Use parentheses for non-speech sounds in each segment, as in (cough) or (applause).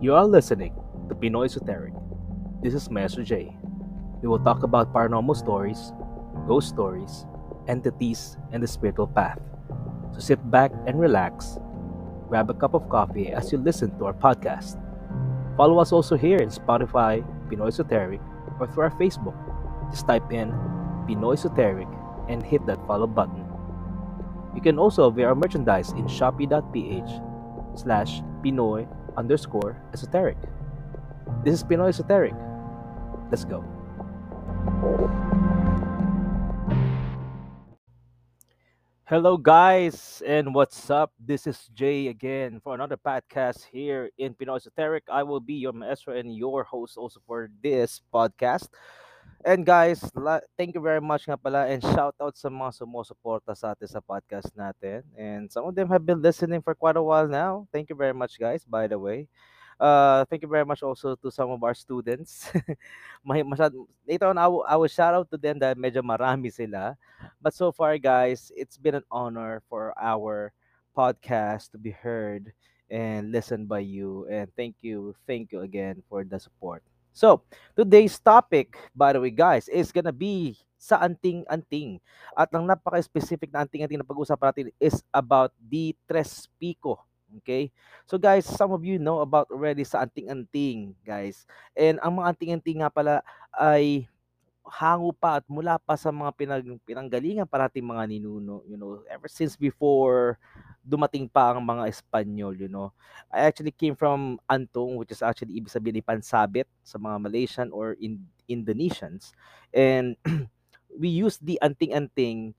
You are listening to Pinoy Esoteric. This is Master J. We will talk about paranormal stories, ghost stories, entities, and the spiritual path. So sit back and relax, grab a cup of coffee as you listen to our podcast. Follow us also here in Spotify, Pinoy Esoteric, or through our Facebook. Just type in Pinoy Esoteric and hit that follow button. You can also view our merchandise in shopee.ph slash Pinoy underscore esoteric. This is Pinoy Esoteric. Let's go. Hello, guys, and what's up? This is Jay again for another podcast here in Pinoy Esoteric. I will be your maestro and your host also for this podcast. And guys, la- thank you very much nga pala and shout out sa mga sumusuporta sa atin sa podcast natin. And some of them have been listening for quite a while now. Thank you very much guys, by the way. Uh, thank you very much also to some of our students. (laughs) Masyad, later on, I will, I will shout out to them dahil medyo marami sila. But so far, guys, it's been an honor for our podcast to be heard and listened by you. And thank you, thank you again for the support. So, today's topic, by the way, guys, is gonna be sa anting-anting. At ang napaka-specific na anting-anting na pag-uusapan natin is about the Tres Pico. Okay? So guys, some of you know about already sa anting-anting, guys. And ang mga anting-anting nga pala ay hango pa at mula pa sa mga pinag pinanggalingan pa nating mga ninuno, you know, ever since before dumating pa ang mga Espanyol, you know. I actually came from Antong, which is actually ibig sabihin ni pansabit sa mga Malaysian or in Indonesians. And (clears throat) we use the anting-anting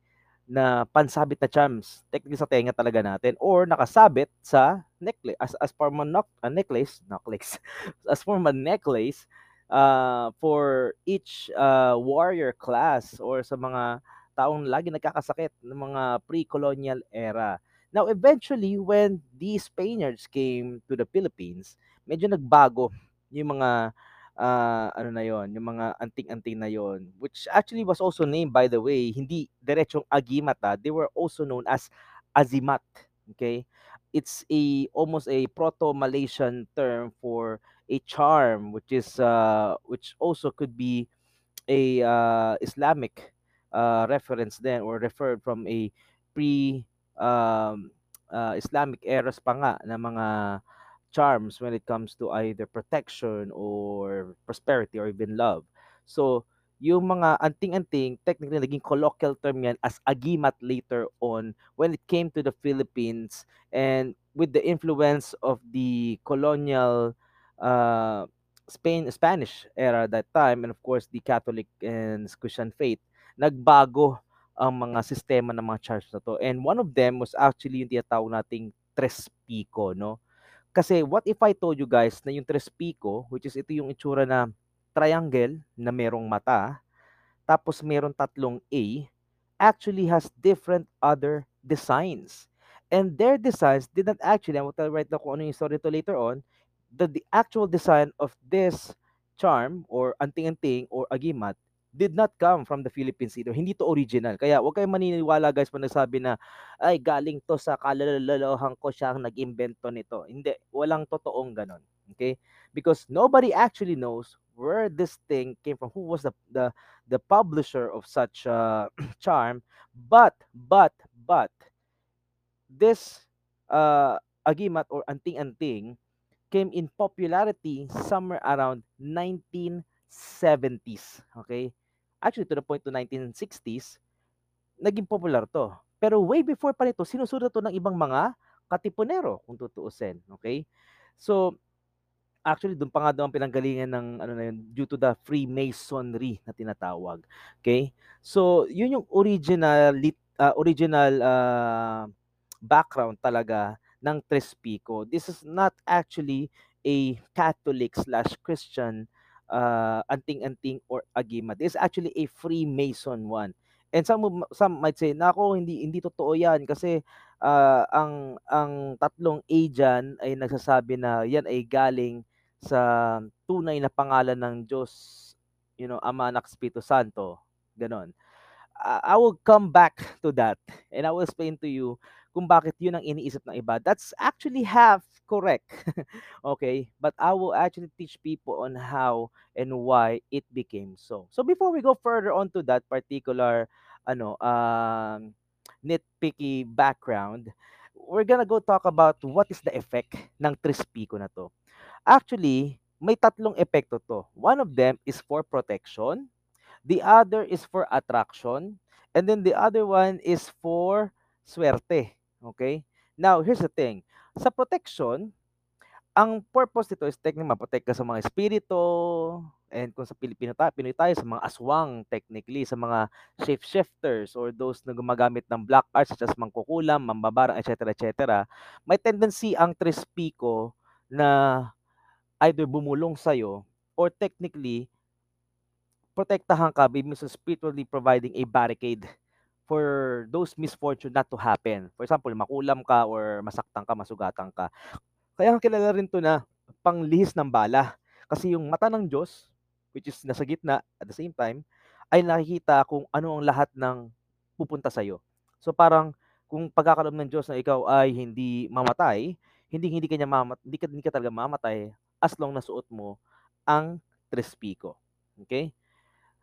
na pansabit na charms technically sa tenga talaga natin or nakasabit sa necklace as as form of noc- a necklace necklace (laughs) as form of necklace uh, for each uh, warrior class or sa mga taong lagi nagkakasakit ng mga pre-colonial era. Now, eventually, when the Spaniards came to the Philippines, medyo nagbago yung mga ah, ano na yon, yung mga anting-anting na yon, which actually was also named, by the way, hindi diretsong agimata, they were also known as azimat. Okay? It's a almost a proto-Malaysian term for a charm, which is uh, which also could be a uh, Islamic uh, reference then or referred from a pre um, uh, Islamic eras pa nga na mga charms when it comes to either protection or prosperity or even love. So, yung mga anting-anting, technically naging colloquial term yan as agimat later on when it came to the Philippines and with the influence of the colonial uh, Spain Spanish era that time and of course the Catholic and Christian faith, nagbago ang mga sistema ng mga charms na to. And one of them was actually yung tinatawag nating Tres Pico, no? Kasi what if I told you guys na yung Tres Pico, which is ito yung itsura na triangle na merong mata, tapos meron tatlong A, actually has different other designs. And their designs did not actually, I will tell right now kung ano yung story to later on, the, the actual design of this charm or anting-anting or agimat did not come from the Philippines either. Hindi to original. Kaya huwag kayong maniniwala guys pag nagsabi na ay galing to sa kalalalohan ko siya ang nag-imbento nito. Hindi, walang totoong ganon. Okay? Because nobody actually knows where this thing came from, who was the the the publisher of such uh, (clears throat) charm, but but but this uh, agimat or anting-anting came in popularity somewhere around 1970s. Okay? Actually, to the point to 1960s, naging popular to. Pero way before pa nito, sinusunod to ng ibang mga katipunero, kung tutuusin. Okay? So, actually, doon pa nga daw ang pinanggalingan ng ano na yun, due to the Freemasonry na tinatawag. Okay? So, yun yung original, lit- uh, original uh, background talaga ng Tres Pico. This is not actually a Catholic slash Christian uh, anting-anting or agima. This is actually a Freemason one. And some some might say, nako hindi hindi totoo 'yan kasi ah, ang ang tatlong A dyan ay nagsasabi na 'yan ay galing sa tunay na pangalan ng Diyos, you know, Ama, Anak, Espiritu Santo. Ganon. I will come back to that and I will explain to you kung bakit yun ang iniisip ng iba. That's actually half correct. (laughs) okay? But I will actually teach people on how and why it became so. So before we go further on to that particular ano um nitpicky background, we're gonna go talk about what is the effect ng Trispico na to. Actually, may tatlong epekto to. One of them is for protection, The other is for attraction. And then the other one is for swerte. Okay? Now, here's the thing. Sa protection, ang purpose nito is technically maprotect ka sa mga espiritu, and kung sa Pilipino tayo, Pinoy tayo, sa mga aswang technically, sa mga shapeshifters or those na gumagamit ng black arts such as mangkukulam, mambabarang, etc. etc. May tendency ang Trispico na either bumulong sa'yo or technically protektahan ka by means spiritually providing a barricade for those misfortune not to happen. For example, makulam ka or masaktan ka, masugatan ka. Kaya kilala rin to na panglihis ng bala. Kasi yung mata ng Diyos, which is nasa gitna at the same time, ay nakikita kung ano ang lahat ng pupunta sa'yo. So parang kung pagkakaroon ng Diyos na ikaw ay hindi mamatay, hindi hindi kanya mamat hindi hindi ka talaga mamatay as long na suot mo ang Trespico. Okay?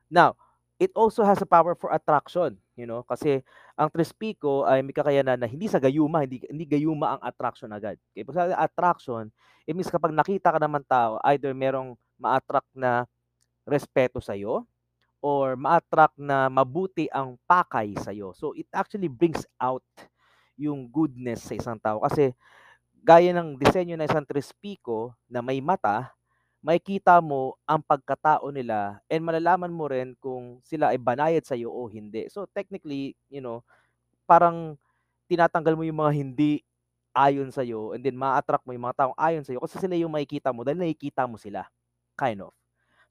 Now, it also has a power for attraction, you know, kasi ang Trespico ay may kakayanan na hindi sa gayuma, hindi hindi gayuma ang attraction agad. Okay? Pag sa attraction, it means kapag nakita ka naman tao, either merong ma-attract na respeto sa iyo or ma-attract na mabuti ang pakay sa iyo. So it actually brings out yung goodness sa isang tao kasi gaya ng disenyo ng isang Trespico na may mata, makikita mo ang pagkatao nila and malalaman mo rin kung sila ay banayad sa iyo o hindi. So technically, you know, parang tinatanggal mo yung mga hindi ayon sa iyo and then ma-attract mo yung mga taong ayon sa iyo kasi sila yung makikita mo dahil nakikita mo sila. Kind of.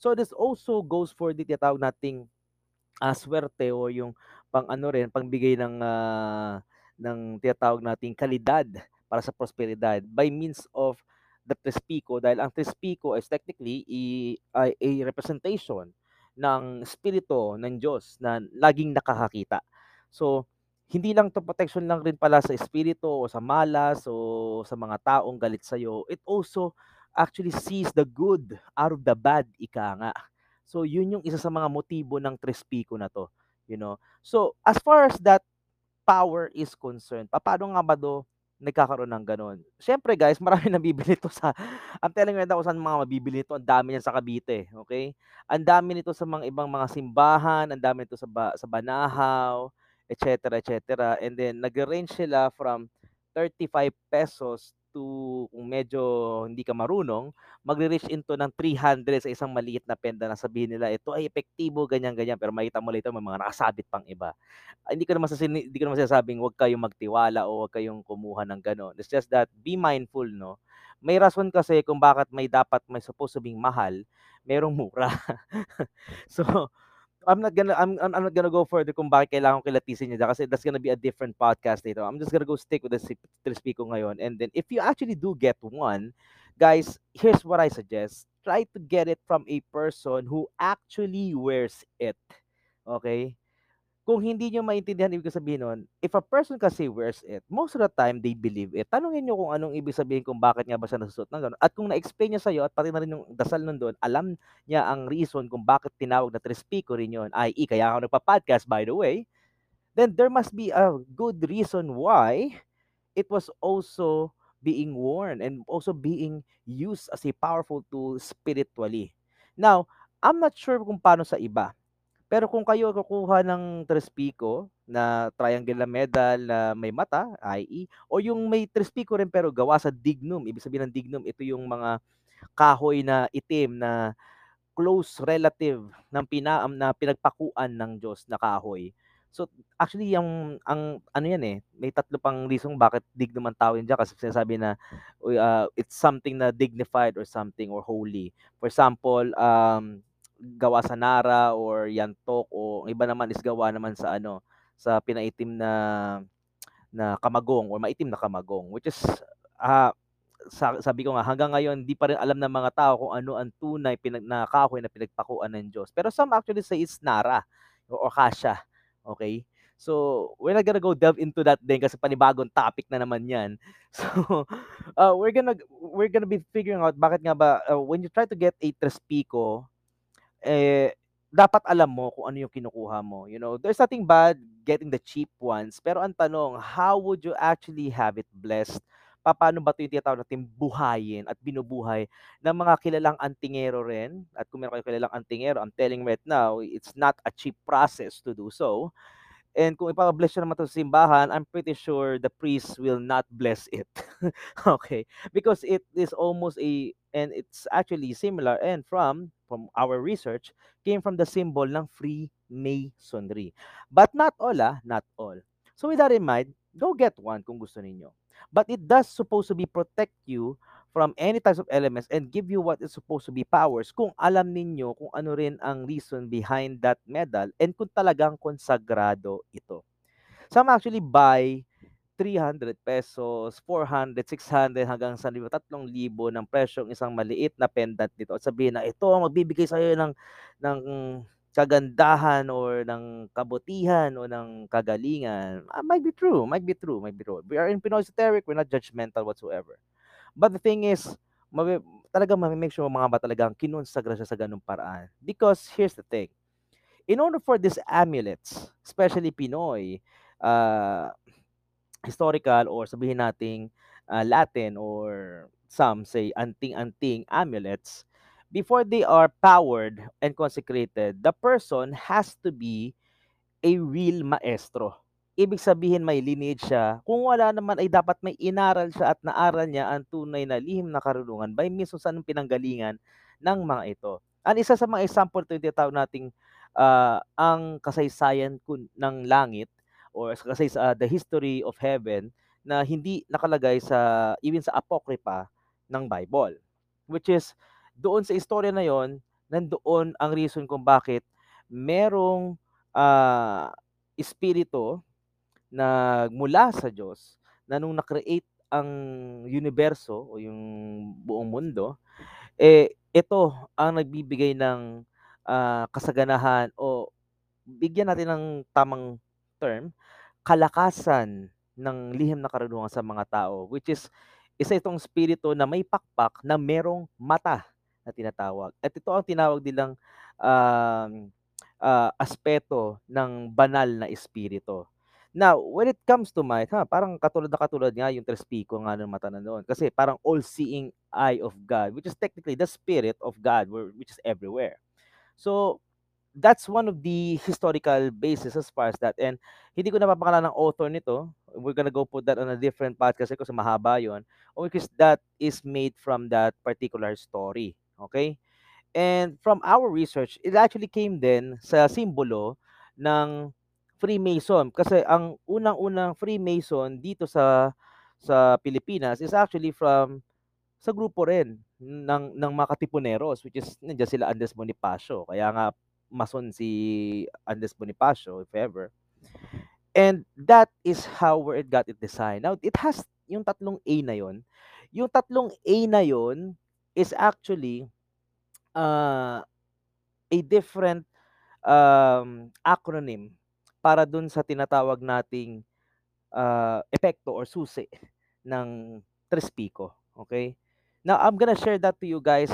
So this also goes for the tinatawag nating uh, swerte o yung pang ano rin, pangbigay ng uh, ng tinatawag nating kalidad para sa prosperidad by means of the Trespico dahil ang Trespico is technically a, a representation ng spirito ng Diyos na laging nakakakita. So, hindi lang to protection lang rin pala sa espiritu o sa malas o sa mga taong galit sa iyo. It also actually sees the good out of the bad, ika nga. So, yun yung isa sa mga motibo ng Trespico na to. You know? So, as far as that power is concerned, paano nga ba do nagkakaroon ng gano'n. Siyempre guys, marami (laughs) nabibili ito sa I'm telling you now kung saan mga mabibili ito. Ang dami niyan sa Cavite, okay? Ang dami nito sa mga ibang mga simbahan, ang dami nito sa ba, sa Banahaw, etc. etc. And then nagre-range sila from 35 pesos to kung medyo hindi ka marunong, magre-reach into ng 300 sa isang maliit na penda na sabihin nila ito ay epektibo ganyan ganyan pero makita mo later may mga nakasabit pang iba. Ah, hindi ko naman sasabi, hindi ko naman sasabing huwag kayong magtiwala o huwag kayong kumuha ng gano'n. It's just that be mindful no. May rason kasi kung bakit may dapat may supposed to being mahal, merong mura. (laughs) so I'm not gonna I'm, I'm not gonna go further kung bakit kailangan ko kilatisin niya kasi that's gonna be a different podcast dito. I'm just gonna go stick with the Trispico ngayon. And then if you actually do get one, guys, here's what I suggest. Try to get it from a person who actually wears it. Okay? Kung hindi nyo maintindihan ibig sabihin nun, if a person kasi wears it, most of the time they believe it. Tanungin nyo kung anong ibig sabihin kung bakit nga ba siya nasusuot ng gano'n. At kung na-explain niya sa'yo at pati na rin yung dasal nun doon, alam niya ang reason kung bakit tinawag na Trespico rin yun, i.e. kaya ako nagpa-podcast by the way, then there must be a good reason why it was also being worn and also being used as a powerful tool spiritually. Now, I'm not sure kung paano sa iba. Pero kung kayo kukuha ng Trespico na triangular medal na may mata, i.e. o yung may Trespico rin pero gawa sa dignum, ibig sabihin ng dignum, ito yung mga kahoy na itim na close relative ng pina, na pinagpakuan ng Diyos na kahoy. So actually yung ang ano yan eh, may tatlo pang reason bakit dignum ang tawag diyan kasi sinasabi na uh, it's something na dignified or something or holy. For example, um gawa sa Nara or Yantok o iba naman is gawa naman sa ano sa pinaitim na na kamagong or maitim na kamagong which is uh, sa, sabi ko nga hanggang ngayon hindi pa rin alam ng mga tao kung ano ang tunay pinag na kahoy na pinagpakuan ng Diyos. Pero some actually say it's Nara o Akasha. Okay? So, we're not gonna go delve into that din kasi panibagong topic na naman 'yan. (laughs) So, uh, we're gonna we're gonna be figuring out bakit nga ba uh, when you try to get a Tres Pico, eh, dapat alam mo kung ano yung kinukuha mo, you know? There's nothing bad getting the cheap ones, pero ang tanong, how would you actually have it blessed? Papaano ba 'to yung tinatawag nating buhayin at binubuhay ng mga kilalang antingero rin? At kung meron kayong kilalang antingero, I'm telling right now, it's not a cheap process to do so. And kung ipapa-bless niyo naman 'to sa simbahan, I'm pretty sure the priest will not bless it. (laughs) Okay? Because it is almost a and it's actually similar and from from our research, came from the symbol ng Freemasonry. But not all, ah, not all. So with that in mind, go get one kung gusto ninyo. But it does supposed to be protect you from any types of elements and give you what is supposed to be powers kung alam ninyo kung ano rin ang reason behind that medal and kung talagang konsagrado ito. Some actually buy 300 pesos, 400, 600 hanggang 1,000, 3,000 ng presyong isang maliit na pendant nito at sabihin na ito ang magbibigay sa iyo ng ng kagandahan or ng kabutihan o ng kagalingan. Ah, might be true, might be true, might be true. We are in Pinoy esoteric, we're not judgmental whatsoever. But the thing is, mabe talagang mame-make sure mga ba talagang kinonsagra siya sa gano'ng paraan. Because here's the thing, in order for these amulets, especially Pinoy, uh, historical or sabihin nating uh, Latin or some say anting-anting amulets, before they are powered and consecrated, the person has to be a real maestro. Ibig sabihin may lineage siya. Kung wala naman ay dapat may inaral siya at naaral niya ang tunay na lihim na karunungan by mismo sa pinanggalingan ng mga ito. Ang isa sa mga example ito yung nating uh, ang kasaysayan ng langit or kasi sa uh, the history of heaven na hindi nakalagay sa even sa apocrypha ng Bible. Which is doon sa istorya na yon, nandoon ang reason kung bakit merong uh, espiritu na mula sa Diyos na nung na-create ang universo o yung buong mundo, eh ito ang nagbibigay ng uh, kasaganahan o bigyan natin ng tamang term, kalakasan ng lihim na karunungan sa mga tao which is isa itong spirito na may pakpak na merong mata na tinatawag. At ito ang tinawag nilang uh, uh, aspeto ng banal na espiritu. Now, when it comes to might, ha, parang katulad na katulad nga yung Trespico nga ng mata na noon. Kasi parang all-seeing eye of God, which is technically the spirit of God, which is everywhere. So, that's one of the historical basis as far as that. And hindi ko napapakalan ng author nito. We're gonna go put that on a different podcast kasi mahaba yon. Because that is made from that particular story. Okay? And from our research, it actually came din sa simbolo ng Freemason kasi ang unang-unang Freemason dito sa sa Pilipinas is actually from sa grupo rin ng ng mga Katipuneros which is nandiyan sila Andres Bonifacio kaya nga mason si Andres Bonifacio if ever and that is how where it got it designed now it has yung tatlong A na yon yung tatlong A na yon is actually uh, a different um, acronym para dun sa tinatawag nating uh, epekto or susi ng Tres Pico. Okay? Now, I'm gonna share that to you guys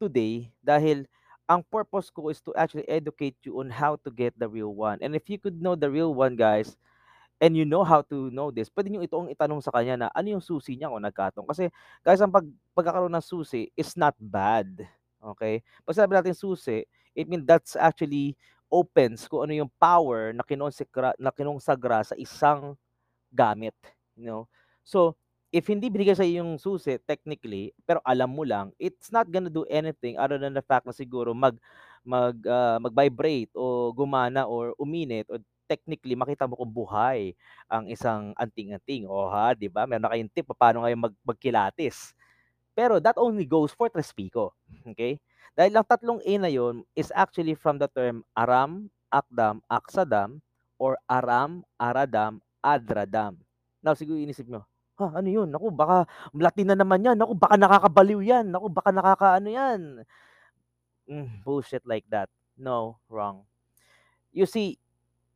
today dahil ang purpose ko is to actually educate you on how to get the real one. And if you could know the real one, guys, and you know how to know this, pwede nyo itong itanong sa kanya na ano yung susi niya kung nagkatong. Kasi, guys, ang pag, pagkakaroon ng susi is not bad. Okay? Pag sabi natin susi, it means that's actually opens kung ano yung power na kinonsekra na kinonsagra sa isang gamit, you know. So, if hindi binigay sa yung susi technically, pero alam mo lang, it's not gonna do anything other than the fact na siguro mag mag uh, mag-vibrate o gumana or uminit o technically makita mo kung buhay ang isang anting-anting. O ha, 'di ba? Meron na kayong tip paano ngayon mag magkilatis. Pero that only goes for Trespico. (laughs) Okay? Dahil ang tatlong A na yon is actually from the term Aram, Akdam, Aksadam, or Aram, Aradam, Adradam. Now, siguro inisip nyo, ha, ano yun? Naku, baka Latin na naman yan. Naku, baka nakakabaliw yan. Naku, baka nakakaano yan. Mm, bullshit like that. No, wrong. You see,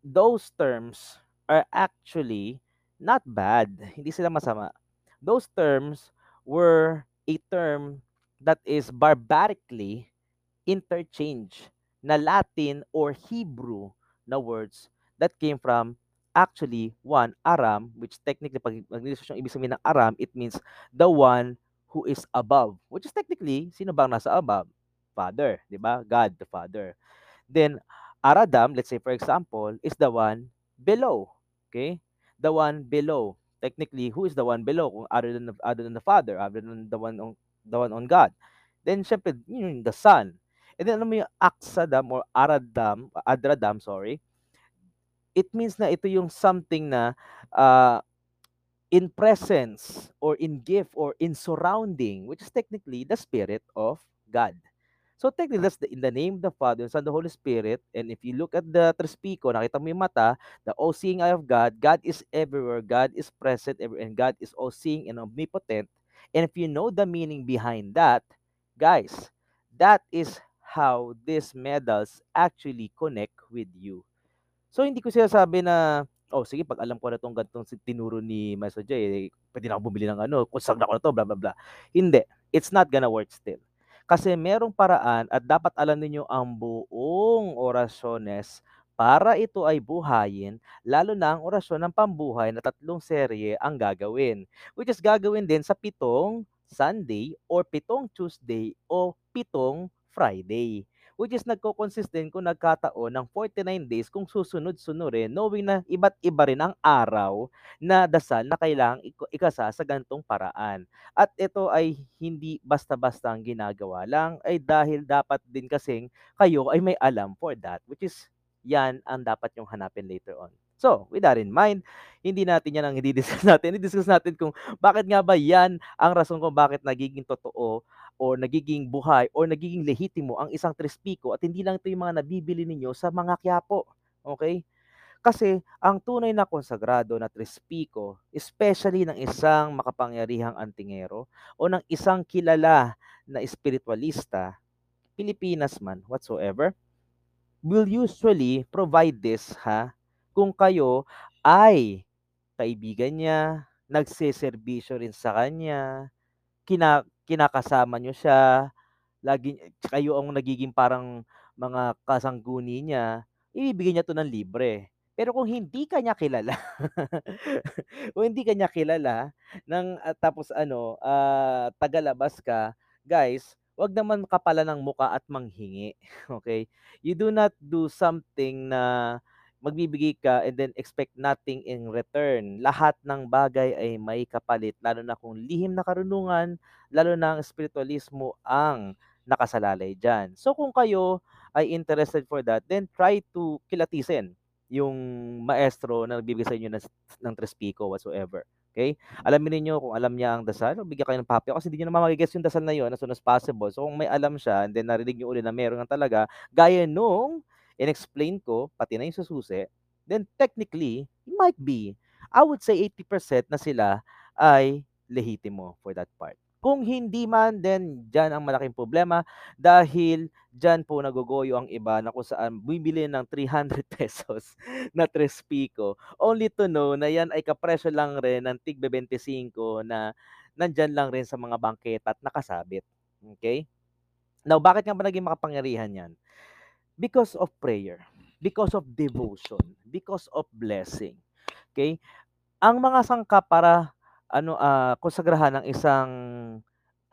those terms are actually not bad. Hindi sila masama. Those terms were a term that is barbarically interchange na Latin or Hebrew na words that came from actually one Aram which technically pag maglinis yung ibig sabihin ng Aram it means the one who is above which is technically sino bang nasa above? Father di ba? God the father. Then Aradam let's say for example is the one below okay? The one below. Technically who is the one below kung other than the, other than the father other than the one on the one on God? Then syempre yun the son. And then alam mo yung Aksadam or Aradam Adradam sorry it means na ito yung something na uh, in presence or in gift or in surrounding, which is technically the Spirit of God. So technically, that's the, in the name of the Father, Son, the Holy Spirit. And if you look at the Trispico, nakita mo yung mata, the all-seeing eye of God, God is everywhere, God is present, and God is all-seeing and omnipotent. And if you know the meaning behind that, guys, that is how these medals actually connect with you. So hindi ko sinasabi na, oh sige pag alam ko na 'tong ganitong tinuro ni Maestro J, eh, pwede na ako bumili ng ano, consult ako na 'to, blah blah blah. Hindi, it's not gonna work still. Kasi merong paraan at dapat alam ninyo ang buong orasyones para ito ay buhayin, lalo na ang orasyon ng pambuhay na tatlong serye ang gagawin. Which is gagawin din sa pitong Sunday or pitong Tuesday o pitong Friday which is nagko-consist din kung nagkataon ng 49 days kung susunod-sunurin knowing na iba't iba rin ang araw na dasal na kailangang ikasa sa gantong paraan. At ito ay hindi basta-basta ang ginagawa lang ay dahil dapat din kasing kayo ay may alam for that which is yan ang dapat yung hanapin later on. So, with that in mind, hindi natin yan ang i-discuss (laughs) natin. I-discuss natin kung bakit nga ba yan ang rason kung bakit nagiging totoo o nagiging buhay o nagiging lehitimo ang isang Trispico at hindi lang ito yung mga nabibili ninyo sa mga Quiapo. Okay? Kasi ang tunay na konsagrado na Trispico, especially ng isang makapangyarihang antingero o ng isang kilala na espiritualista, Pilipinas man, whatsoever, will usually provide this ha kung kayo ay kaibigan niya, nagseserbisyo rin sa kanya, kina, kinakasama nyo siya, lagi, kayo ang nagiging parang mga kasangguni niya, ibibigay niya to ng libre. Pero kung hindi ka niya kilala, (laughs) kung hindi ka niya kilala, nang, uh, tapos ano, uh, tagalabas ka, guys, wag naman kapala ng muka at manghingi. (laughs) Okay? You do not do something na magbibigay ka and then expect nothing in return. Lahat ng bagay ay may kapalit, lalo na kung lihim na karunungan, lalo na ang spiritualismo ang nakasalalay dyan. So kung kayo ay interested for that, then try to kilatisin yung maestro na nagbibigay sa inyo ng, ng Trespico whatsoever. Okay? Alamin niyo kung alam niya ang dasal, bigyan kayo ng papel kasi hindi niyo naman magigets yung dasal na yon as soon as possible. So kung may alam siya and then narinig niyo uli na meron nga talaga, gaya nung in-explain ko, pati na yung sususi, then technically, it might be, I would say 80% na sila ay lehitimo for that part. Kung hindi man, then dyan ang malaking problema dahil dyan po nagogoyo ang iba na kung saan bibili ng 300 (laughs) pesos na Trespico only to know na yan ay kapresyo lang rin ng tig 25 na nandyan lang rin sa mga bangketa at nakasabit. Okay? Now, bakit nga ba naging makapangyarihan yan? Because of prayer, because of devotion, because of blessing. Okay? Ang mga sangka para ano uh, konsagrahan ng isang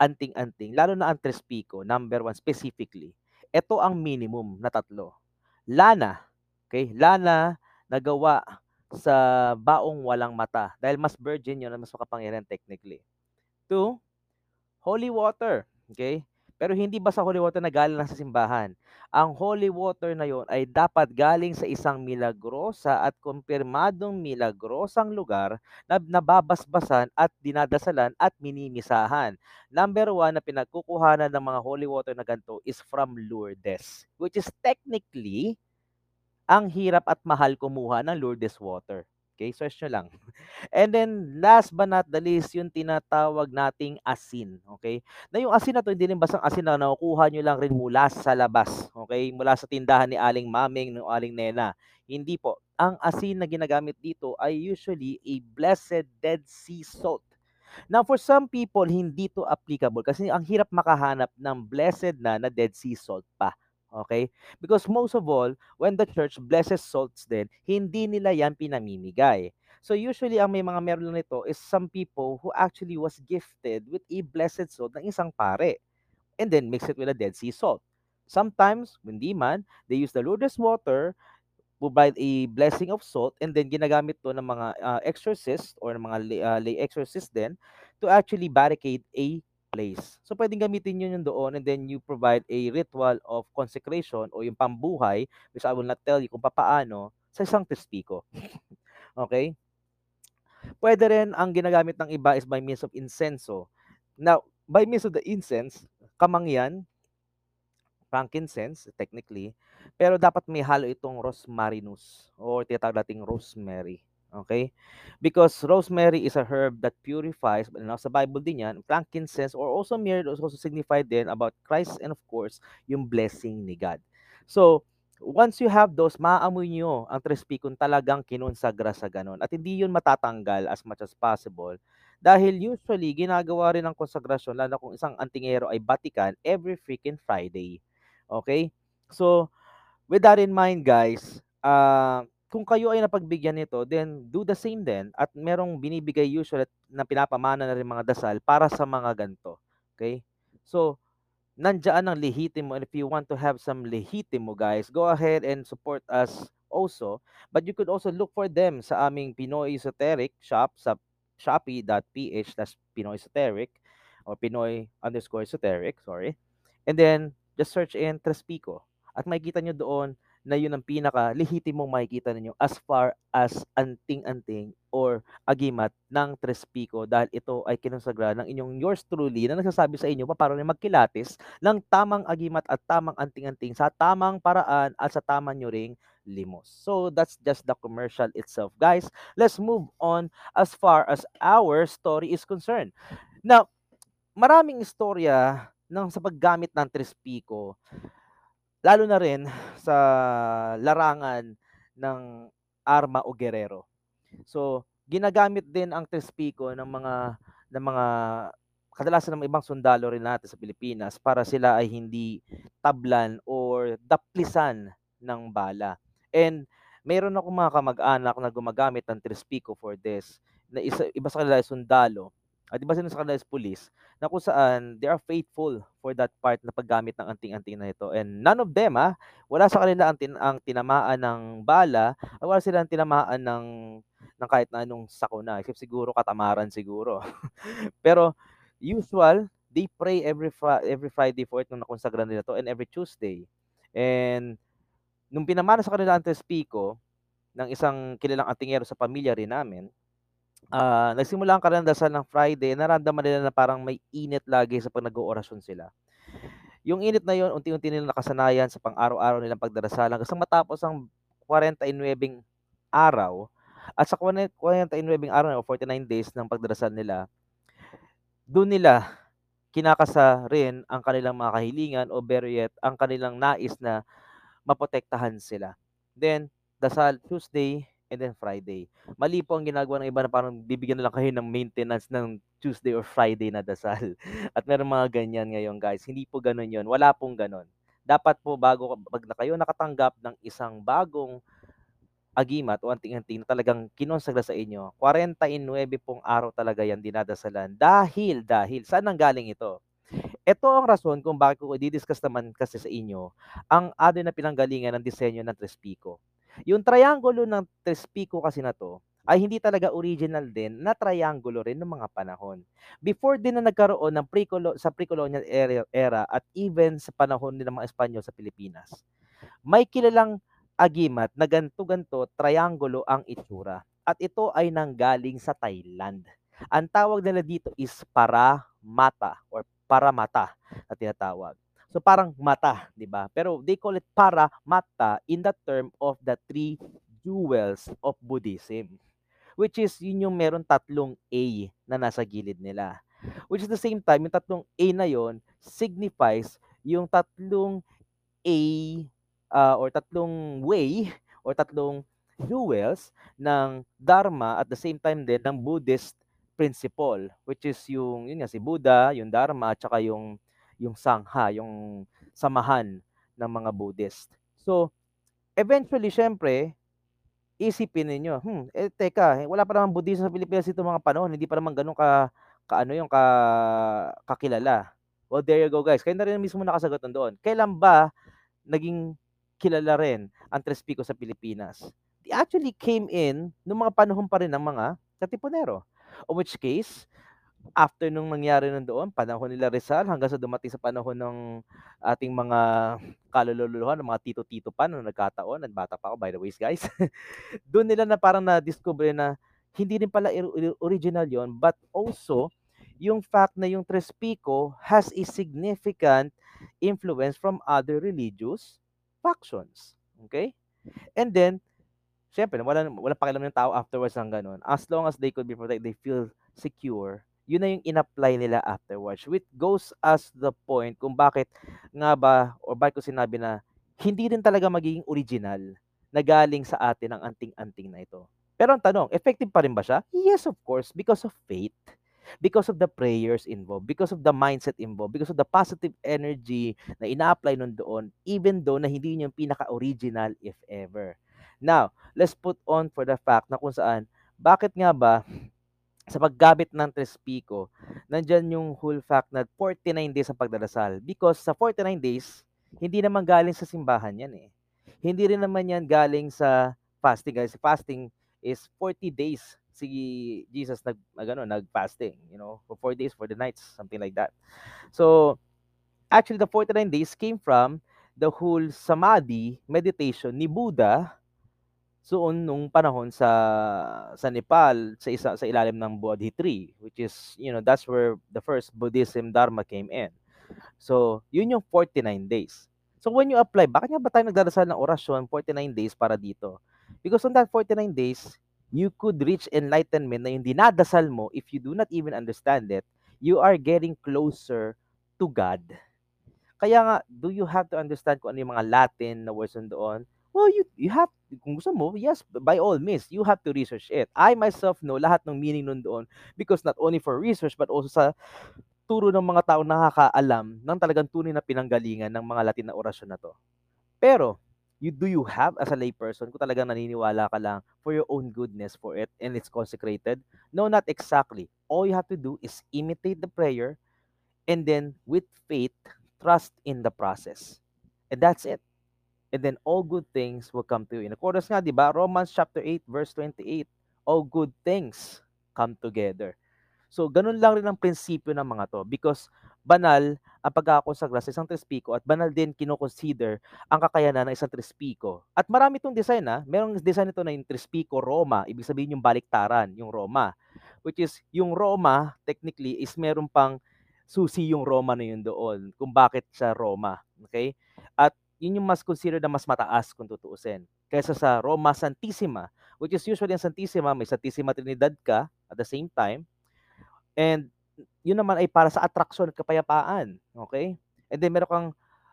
anting-anting, lalo na ang Trespico, number one specifically, ito ang minimum na tatlo. Lana, okay? Lana na gawa sa baong walang mata dahil mas virgin yun mas makapangyarihan technically. Two, holy water, okay? Pero hindi ba sa holy water na galing lang sa simbahan? Ang holy water na yon ay dapat galing sa isang milagrosa at kumpirmadong milagrosang lugar na nababasbasan at dinadasalan at minimisahan. Number one na pinagkukuhanan ng mga holy water na ganito is from Lourdes, which is technically ang hirap at mahal kumuha ng Lourdes water. Okay, search nyo lang. (laughs) And then, last but not the least, yung tinatawag nating asin. Okay? Na yung asin na to, hindi rin basang asin na nakukuha nyo lang rin mula sa labas. Okay? Mula sa tindahan ni Aling Maming, ng Aling Nena. Hindi po. ang asin na ginagamit dito ay usually a blessed Dead Sea salt. Now, for some people, hindi to applicable kasi ang hirap makahanap ng blessed na na Dead Sea salt pa. Okay? Because most of all, when the church blesses salts din, hindi nila yan pinamimigay. So usually, ang may mga meron nito is some people who actually was gifted with a blessed salt ng isang pare and then mix it with a Dead Sea salt. Sometimes, hindi man, they use the Lourdes water, provide a blessing of salt, and then ginagamit to ng mga uh, exorcist or ng mga lay, uh, lay exorcist din to actually barricade a place. So, pwedeng gamitin yun yung doon and then you provide a ritual of consecration o yung pambuhay, which I will not tell you kung paano, sa isang testigo. (laughs) okay? Pwede rin ang ginagamit ng iba is by means of incenso. Now, by means of the incense, kamangyan, frankincense, technically, pero dapat may halo itong rosmarinus or tinatawag nating rosemary. Okay? Because rosemary is a herb that purifies, but now sa Bible din yan, frankincense or also myrrh also signified din about Christ and of course, yung blessing ni God. So, once you have those, maaamoy nyo ang trespicon talagang kinonsagra sa ganon. At hindi yun matatanggal as much as possible. Dahil usually, ginagawa rin ang konsagrasyon, lalo kung isang antingero ay batikan, every freaking Friday. Okay? So, with that in mind, guys, uh, kung kayo ay napagbigyan nito, then do the same din at merong binibigay usually na pinapamana na rin mga dasal para sa mga ganto. Okay? So, nandiyan ang lehitimo and if you want to have some lehitimo guys, go ahead and support us also. But you could also look for them sa aming Pinoy Esoteric shop sa shopee.ph slash Pinoy Esoteric or Pinoy underscore Esoteric, sorry. And then, just search in Trespico. At makikita nyo doon na yun ang pinaka lehitimong makikita ninyo as far as anting-anting or agimat ng Trespico dahil ito ay kinonsagra ng inyong yours truly na nagsasabi sa inyo paano rin magkilatis ng tamang agimat at tamang anting-anting sa tamang paraan at sa tamang nyo ring limos. So that's just the commercial itself. Guys, let's move on as far as our story is concerned. Now, maraming istorya ng sa paggamit ng Trespico lalo na rin sa larangan ng arma o gerero. So, ginagamit din ang Trespico ng mga ng mga kadalasan ng ibang sundalo rin natin sa Pilipinas para sila ay hindi tablan or daplisan ng bala. And mayroon ako mga kamag-anak na gumagamit ng Trespico for this. Na isa, iba sa kanila sundalo at iba sila sa kanila police na kung saan they are faithful for that part na paggamit ng anting-anting na ito. And none of them, ah, wala sa kanila ang, tin- ang tinamaan ng bala, at wala silang tinamaan ng, ng kahit na anong sakuna. Except siguro katamaran siguro. (laughs) Pero usual, they pray every fr- every Friday for it nung nakonsagra nila to and every Tuesday. And nung pinamana sa kanila ang Tespico ng isang kilalang antingero sa pamilya rin namin, ah, nagsimula ang karanasan ng Friday, naramdaman nila na parang may init lagi sa pag nag-oorasyon sila. Yung init na yon unti-unti nilang nakasanayan sa pang-araw-araw nilang pagdarasalan hanggang matapos ang 49 araw at sa 49 araw o 49 days ng pagdarasal nila, doon nila kinakasa rin ang kanilang mga kahilingan o better yet, ang kanilang nais na maprotektahan sila. Then, dasal Tuesday, and then Friday. Mali po ang ginagawa ng iba na parang bibigyan na lang kayo ng maintenance ng Tuesday or Friday na dasal. (laughs) At meron mga ganyan ngayon guys. Hindi po ganun yon Wala pong ganun. Dapat po bago pag na kayo nakatanggap ng isang bagong agimat o anting-anting na talagang kinonsagra sa inyo, 49 pong araw talaga yan dinadasalan. Dahil, dahil, saan ang galing ito? Ito ang rason kung bakit ko i-discuss naman kasi sa inyo ang ado na pinanggalingan ng disenyo ng Trespico. Yung triangulo ng Tespico kasi na to, ay hindi talaga original din na triangulo rin ng mga panahon. Before din na nagkaroon ng pre sa pre-colonial era, at even sa panahon ng mga Espanyol sa Pilipinas. May kilalang agimat na ganto-ganto triangulo ang itsura. At ito ay nanggaling sa Thailand. Ang tawag nila dito is para mata or para mata na tinatawag. So parang mata, 'di ba? Pero they call it para mata in the term of the three jewels of Buddhism. Which is yun yung meron tatlong A na nasa gilid nila. Which is the same time, yung tatlong A na yon signifies yung tatlong A uh, or tatlong way or tatlong jewels ng Dharma at the same time din ng Buddhist principle which is yung yun nga si Buddha, yung Dharma at saka yung yung Sangha, yung samahan ng mga Buddhist. So, eventually syempre isipin ninyo, hmm, eh teka, eh, wala pa namang Budismo sa Pilipinas itong mga panahon, hindi pa naman gano'n ka kaano yung ka kakilala. Well, there you go guys, kayo na rin mismo nakasagot nun doon. Kailan ba naging kilala rin ang Tres Picos sa Pilipinas? They actually came in nung mga panahon pa rin ng mga Katipunero. In which case, after nung nangyari nun doon, panahon nila Rizal hanggang sa dumating sa panahon ng ating mga kalululuhan, mga tito-tito pa nung nagkataon, at bata pa ako by the ways guys. (laughs) doon nila na parang na-discover na hindi rin pala original yon but also yung fact na yung Tres Pico has a significant influence from other religious factions. Okay? And then, syempre, wala, wala pakialam ng tao afterwards ng ganun. As long as they could be protected, they feel secure, yun na yung in-apply nila afterwards. Which goes as the point kung bakit nga ba, or bakit ko sinabi na hindi rin talaga magiging original na galing sa atin ang anting-anting na ito. Pero ang tanong, effective pa rin ba siya? Yes, of course, because of faith because of the prayers involved, because of the mindset involved, because of the positive energy na ina-apply nun doon, even though na hindi yun yung pinaka-original if ever. Now, let's put on for the fact na kung saan, bakit nga ba sa paggamit ng Tres Pico, nandyan yung whole fact na 49 days ang pagdarasal. Because sa 49 days, hindi naman galing sa simbahan yan eh. Hindi rin naman yan galing sa fasting. Guys, fasting is 40 days si Jesus nag ano, nag-fasting, you know, for 4 days, for the nights, something like that. So, actually, the 49 days came from the whole samadhi meditation ni Buddha soon nung panahon sa sa Nepal sa isa sa ilalim ng Bodhi tree which is you know that's where the first Buddhism Dharma came in so yun yung 49 days so when you apply bakit nga ba tayo nagdarasal ng orasyon 49 days para dito because on that 49 days you could reach enlightenment na yung dinadasal mo, if you do not even understand it, you are getting closer to God. Kaya nga, do you have to understand kung ano yung mga Latin na words doon? Well, you, you have, kung gusto mo, yes, by all means, you have to research it. I myself know lahat ng meaning nun doon because not only for research but also sa turo ng mga tao nakakaalam ng talagang tunay na pinanggalingan ng mga Latin na orasyon na to. Pero, you do you have as a layperson kung talagang naniniwala ka lang for your own goodness for it and it's consecrated? No, not exactly. All you have to do is imitate the prayer and then with faith, trust in the process. And that's it. And then all good things will come to you. In accordance nga, di ba? Romans chapter 8 verse 28. All good things come together. So, ganun lang rin ang prinsipyo ng mga to because banal ang pagkakakonsagra sa isang trispiko at banal din kinoconsider ang kakayanan ng isang trispiko. At marami itong design ha. Merong design ito na yung trispiko Roma. Ibig sabihin yung baliktaran, yung Roma. Which is, yung Roma, technically, is meron pang susi yung Roma na yun doon. Kung bakit sa Roma. Okay? At yun yung mas considered na mas mataas kung tutuusin. Kaysa sa Roma Santissima, which is usually ang Santissima, may Santissima Trinidad ka at the same time. And yun naman ay para sa attraction at kapayapaan. Okay? And then meron kang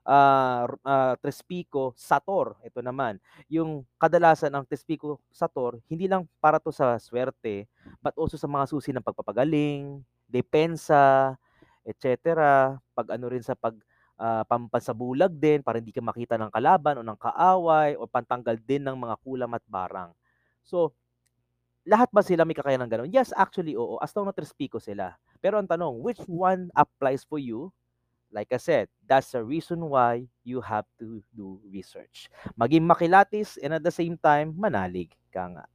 uh, uh, Trespico Sator. Ito naman. Yung kadalasan ng Trespico Sator, hindi lang para to sa swerte, but also sa mga susi ng pagpapagaling, depensa, etc. Pag ano rin sa pag uh, pampasabulag din para hindi ka makita ng kalaban o ng kaaway o pantanggal din ng mga kulam at barang. So, lahat ba sila may kakayanan ganun? Yes, actually, oo. As long na Trespico sila. Pero ang tanong, which one applies for you? Like I said, that's the reason why you have to do research. Maging makilatis and at the same time, manalig ka nga.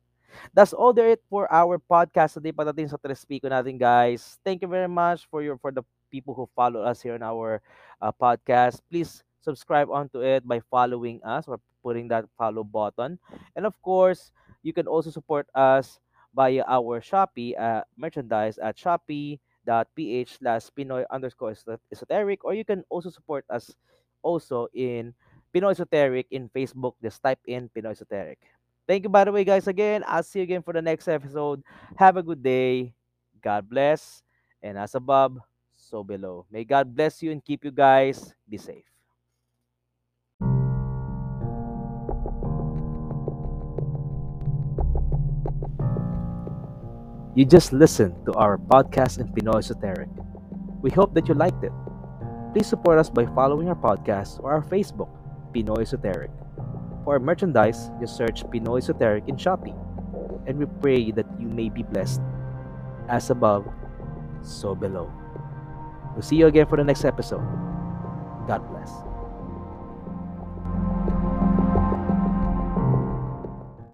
That's all there it for our podcast today pagdating sa Trespico natin guys. Thank you very much for your for the people who follow us here on our uh, podcast. Please subscribe onto it by following us or putting that follow button. And of course, you can also support us via our Shopee uh, merchandise at Shopee ph slash Pinoy underscore esoteric or you can also support us also in Pinoy Esoteric in Facebook. Just type in Pinoy Esoteric. Thank you, by the way, guys, again. I'll see you again for the next episode. Have a good day. God bless. And as above, below. May God bless you and keep you guys. Be safe. You just listened to our podcast in Pinoy Esoteric. We hope that you liked it. Please support us by following our podcast or our Facebook, Pinoy Esoteric. For our merchandise, just search Pinoy Esoteric in Shopee. And we pray that you may be blessed. As above, so below. We'll see you again for the next episode. God bless.